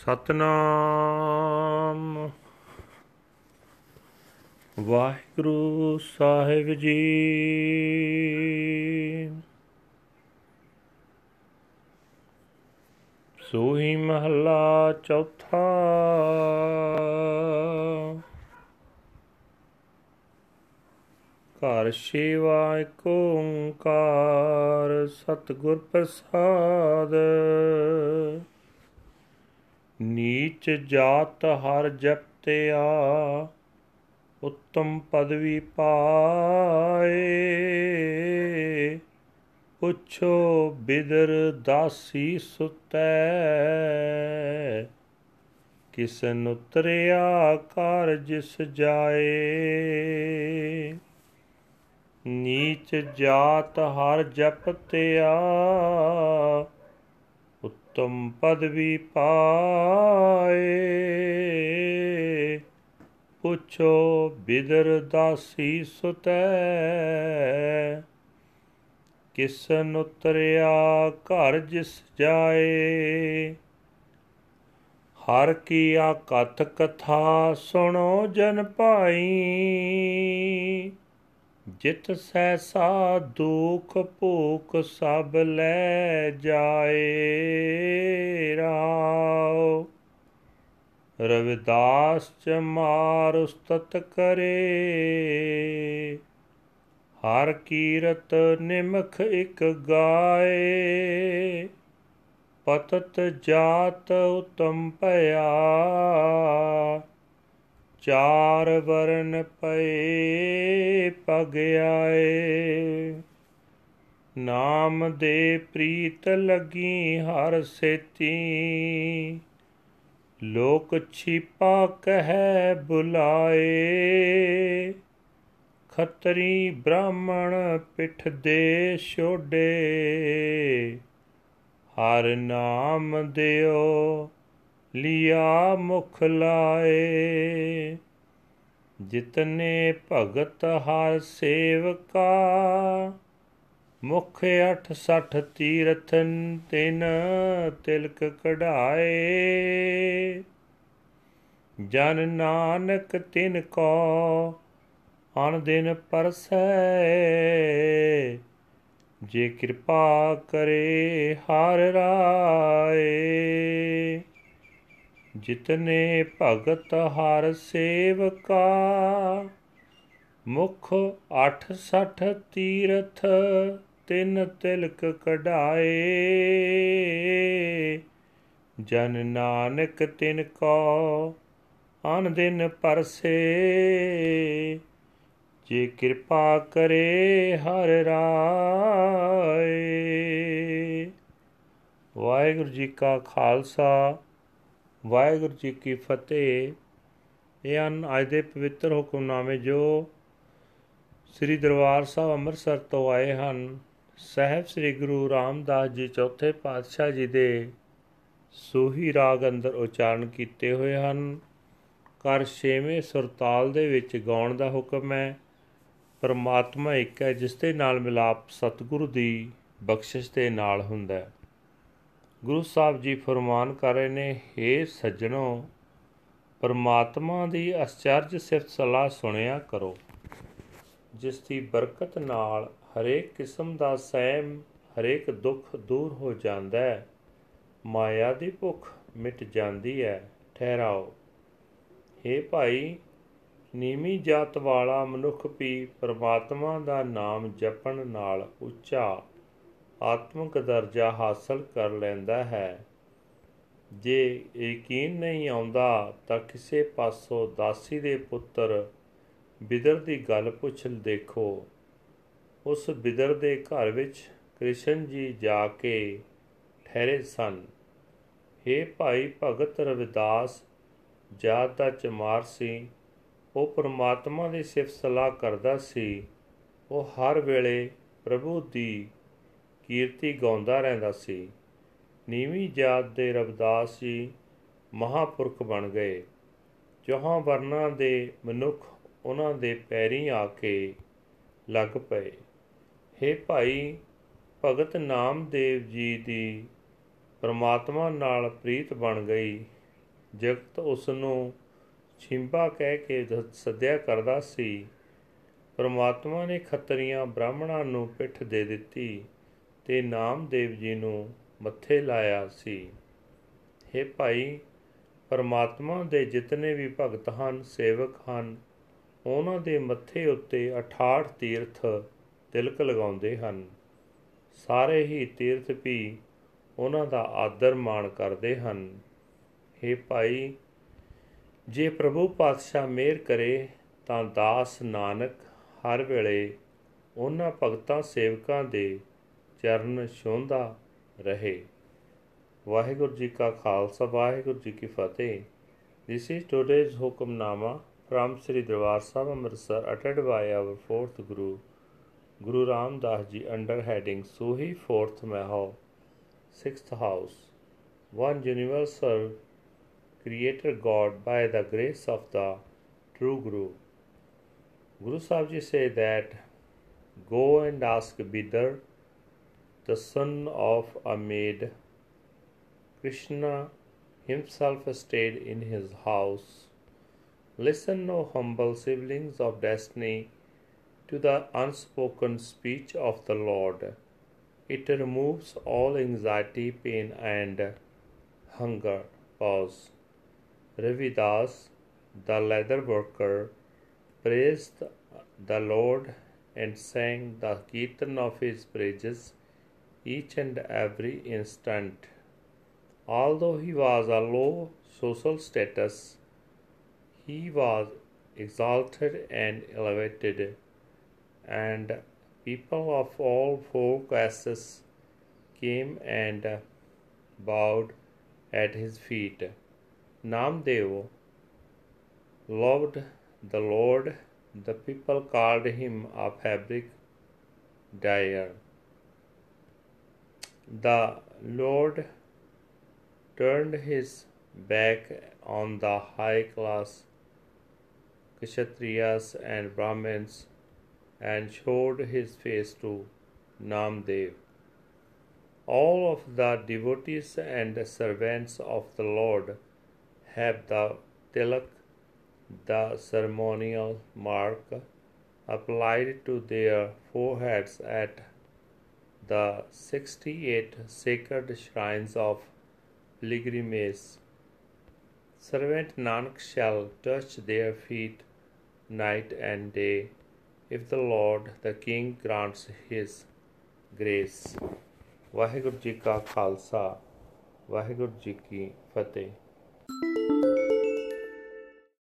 ਸਤਨਾਮ। ਵਾਹਿਗੁਰੂ ਸਾਹਿਬ ਜੀ। ਸੋਹੀ ਮਹੱਲਾ ਚੌਥਾ। ਘਰ ਸੇਵਾ ਏਕ ਓੰਕਾਰ ਸਤਿਗੁਰ ਪ੍ਰਸਾਦ। ਨੀਚ ਜਾਤ ਹਰ ਜਪਤਿਆ ਉੱਤਮ ਪਦਵੀ ਪਾਏ। ਪੁੱਛੋ ਬਿਦਰ ਦਾਸੀ ਸੁਤੈ, ਕਿਸਨ ਉਤਰਿਆ ਕਰ ਜਿਸ ਜਾਏ। ਨੀਚ ਜਾਤ ਹਰ ਜਪਤਿਆ ਉਤਮ ਪਦਵੀ ਪਾਏ। ਪੁੱਛੋ ਬਿਦਰ ਦਾਸੀ ਸੁਤੈ। ਕਿਸਨ ਉਤਰਿਆ ਘਰ ਜਿਸ ਜਾਏ। ਹਰ ਕੀ ਆ ਕਥ ਕਥਾ ਸੁਣੋ ਜਨ ਭਾਈ। ਜਿਤ ਸੈਸਾ ਦੁਖ ਭੂਖ ਸਭ ਲੈ ਜਾਏ ਰਾਉ ਰਵਿਦਾਸ ਚ ਮਾਰ ਉਸਤਤ ਕਰੇ। ਹਰ ਕੀਰਤ ਨਿਮਖ ਇਕ ਗਾਏ। ਪਤਤ ਜਾਤ ਉਤਮ ਭਇਆ। ਚਾਰ ਵਰਨ ਪਏ ਪਗ ਆਏ। ਨਾਮ ਦੇ ਪ੍ਰੀਤ ਲਗੀ ਹਰ ਸੇਤੀ। ਲੋਕ ਛਿਪਾ ਕਹਿ ਬੁਲਾਏ। ਖੱਤਰੀ ਬ੍ਰਾਹਮਣ ਪਿਠ ਦੇ ਛੋਡੇ। ਹਰ ਨਾਮ ਦਿਓ ਲਿਆ ਮੁਖ ਲਾਏ। ਜਿਤਨੇ ਭਗਤ ਹਰ ਸੇਵਕਾ, ਮੁਖ 68 ਤੀਰਥਨ ਤਿਨ ਤਿਲਕ ਕਢਾਏ। ਜਨ ਨਾਨਕ ਤਿਨ ਕੋ ਅਨ ਦਿਨ ਪਰਸੈ, ਜੇ ਕਿਰਪਾ ਕਰੇ ਹਰ ਰਾਏ। ਜਿਤਨੇ ਭਗਤ ਹਰ ਸੇਵਕਾ, ਮੁਖ 68 ਤੀਰਥ ਤਿੰਨ ਤਿਲਕ ਕਢਾਏ। ਜਨ ਨਾਨਕ ਤਿਨ ਕੋ ਅਨ ਦਿਨ ਪਰਸੇ, ਜੇ ਕਿਰਪਾ ਕਰੇ ਹਰ ਰਾਏ। ਵਾਹਿਗੁਰੂ ਜੀ ਕਾ ਖਾਲਸਾ। ਵਾਹਿਗੁਰੂ ਜੀ ਕੀ ਫਤਿਹ। ਇਹ ਹਨ ਅੱਜ ਦੇ ਪਵਿੱਤਰ ਹੁਕਮਨਾਮੇ ਜੋ ਸ੍ਰੀ ਦਰਬਾਰ ਸਾਹਿਬ ਅੰਮ੍ਰਿਤਸਰ ਤੋਂ ਆਏ ਹਨ। ਸਹਿਬ ਸ੍ਰੀ ਗੁਰੂ ਰਾਮਦਾਸ ਜੀ ਚੌਥੇ ਪਾਤਸ਼ਾਹ ਜੀ ਦੇ ਸੋਹੀ ਰਾਗ ਅੰਦਰ ਉਚਾਰਨ ਕੀਤੇ ਹੋਏ ਹਨ। ਕਰ ਛੇਵੇਂ ਸੁਰਤਾਲ ਦੇ ਵਿੱਚ ਗਾਉਣ ਦਾ ਹੁਕਮ ਹੈ। ਪਰਮਾਤਮਾ ਇੱਕ ਹੈ ਜਿਸ ਦੇ ਨਾਲ ਮਿਲਾਪ ਸਤਿਗੁਰੂ ਦੀ ਬਖਸ਼ਿਸ਼ ਦੇ ਨਾਲ ਹੁੰਦਾ ਹੈ। ਗੁਰੂ ਸਾਹਿਬ ਜੀ ਫਰਮਾਨ ਕਰ ਰਹੇ ਨੇ हे ਸੱਜਣੋ, ਪਰਮਾਤਮਾ ਦੀ ਅਚਰਜ ਸਿਫਤ ਸਲਾਹ ਸੁਣਿਆ ਕਰੋ। ਜਿਸ ਦੀ ਬਰਕਤ ਨਾਲ ਹਰੇਕ ਕਿਸਮ ਦਾ ਸਹਿਮ, ਹਰੇਕ ਦੁੱਖ ਦੂਰ ਹੋ ਜਾਂਦਾ ਹੈ, ਮਾਇਆ ਦੀ ਭੁੱਖ ਮਿਟ ਜਾਂਦੀ ਹੈ, ਠਹਿਰਾਓ। हे ਭਾਈ, ਨੀਵੀਂ ਜਾਤ ਵਾਲਾ ਮਨੁੱਖ ਵੀ ਪਰਮਾਤਮਾ ਦਾ ਨਾਮ ਜਪਣ ਨਾਲ ਉੱਚਾ ਆਤਮਿਕ ਦਰਜਾ ਹਾਸਲ ਕਰ ਲੈਂਦਾ ਹੈ। ਜੇ ਯਕੀਨ ਨਹੀਂ ਆਉਂਦਾ ਤਾਂ ਕਿਸੇ ਪਾਸੋਂ ਦਾਸੀ ਦੇ ਪੁੱਤਰ ਬਿਦਰ ਦੀ ਗੱਲ ਪੁੱਛ ਦੇਖੋ। ਉਸ ਬਿਦਰ ਦੇ ਘਰ ਵਿੱਚ ਕ੍ਰਿਸ਼ਨ ਜੀ ਜਾ ਕੇ ਠਹਿਰੇ ਸਨ। हे ਭਾਈ ਭਗਤ ਰਵਿਦਾਸ ਜਾਤ ਦਾ ਚਮਾਰ ਸੀ। ਉਹ ਪਰਮਾਤਮਾ ਦੀ ਸਿਫਤ ਸਲਾਹ ਕਰਦਾ ਸੀ। ਉਹ ਹਰ ਵੇਲੇ ਪ੍ਰਭੂ ਦੀ ਕੀਰਤੀ ਗਾਉਂਦਾ ਰਹਿੰਦਾ ਸੀ। ਨੀਵੀਂ ਜਾਤ ਦੇ ਰਵਿਦਾਸ ਜੀ ਮਹਾਪੁਰਖ ਬਣ ਗਏ। ਚੌਹਾਂ ਵਰਨਾਂ ਦੇ ਮਨੁੱਖ ਉਹਨਾਂ ਦੇ ਪੈਰੀਂ ਆ ਕੇ ਲੱਗ ਪਏ। हे ਭਾਈ, ਭਗਤ ਨਾਮਦੇਵ ਜੀ ਦੀ ਪ੍ਰਮਾਤਮਾ ਨਾਲ ਪ੍ਰੀਤ ਬਣ ਗਈ। ਜਗਤ ਉਸ ਨੂੰ ਛਿੰਬਾ ਕਹਿ ਕੇ ਸੱਦਿਆ ਕਰਦਾ ਸੀ। ਪਰਮਾਤਮਾ ਨੇ ਖੱਤਰੀਆਂ ਬ੍ਰਾਹਮਣਾਂ ਨੂੰ ਪਿੱਠ ਦੇ ਦਿੱਤੀ। ਤੇ ਨਾਮਦੇਵ ਜੀ ਨੂੰ ਮੱਥੇ ਲਾਇਆ ਸੀ। हे ਭਾਈ, ਪਰਮਾਤਮਾ ਦੇ ਜਿਤਨੇ ਵੀ ਭਗਤ ਹਨ, ਸੇਵਕ ਹਨ, ਉਹਨਾਂ ਦੇ ਮੱਥੇ ਉੱਤੇ 68 ਤੀਰਥ ਤਿਲਕ ਲਗਾਉਂਦੇ ਹਨ। ਸਾਰੇ ਹੀ ਤੀਰਥ ਵੀ ਉਹਨਾਂ ਦਾ ਆਦਰ ਮਾਣ ਕਰਦੇ ਹਨ। हे ਭਾਈ, ਜੇ ਪ੍ਰਭੂ ਪਾਤਸ਼ਾਹ ਮਿਹਰ ਕਰੇ, ਤਾਂ ਦਾਸ ਨਾਨਕ ਹਰ ਵੇਲੇ ਉਹਨਾਂ ਭਗਤਾਂ ਸੇਵਕਾਂ ਦੇ ਚਰਨ ਛੋਂਦਾ ਰਹੇ ਵਾਹਿਗੁਰੂ ਜੀ ਕਾ ਖਾਲਸਾ ਵਾਹਿਗੁਰੂ ਜੀ ਕੀ ਫਤਿਹ this is today's Hukamnama from Sri Darbar Sahib Amritsar ਅਟੈਡ by our 4th Guru Guru Ramdas ji under heading Sohi 4th ਮਹਿਓ 6th house one universal creator God by the grace of the true Guru. Guru Sahib Ji say that go and ask Bidar the son of a maid Krishna himself stayed in his house Listen, O humble siblings of destiny, to the unspoken speech of the Lord. It removes all anxiety, pain, and hunger. Pause. Ravidas, the leather worker, praised the Lord and sang the Kirtan of his praises each and every instant. Although he was a low social status, he was exalted and elevated, and people of all four classes came and bowed at his feet. Namdev loved the Lord. The people called him a fabric dyer. The Lord turned his back on the high class Kshatriyas and Brahmins and showed his face to Namdev. All of the devotees and servants of the Lord have the tilak, the ceremonial mark, applied to their foreheads at the 68 sacred shrines of pilgrimage. Servant Nanak shall touch their feet night and day if the Lord the King grants his grace. Waheguru ਜੀ ਕਾ ਖਾਲਸਾ ਵਾਹਿਗੁਰੂ ਜੀ ਕੀ ਫਤਿਹ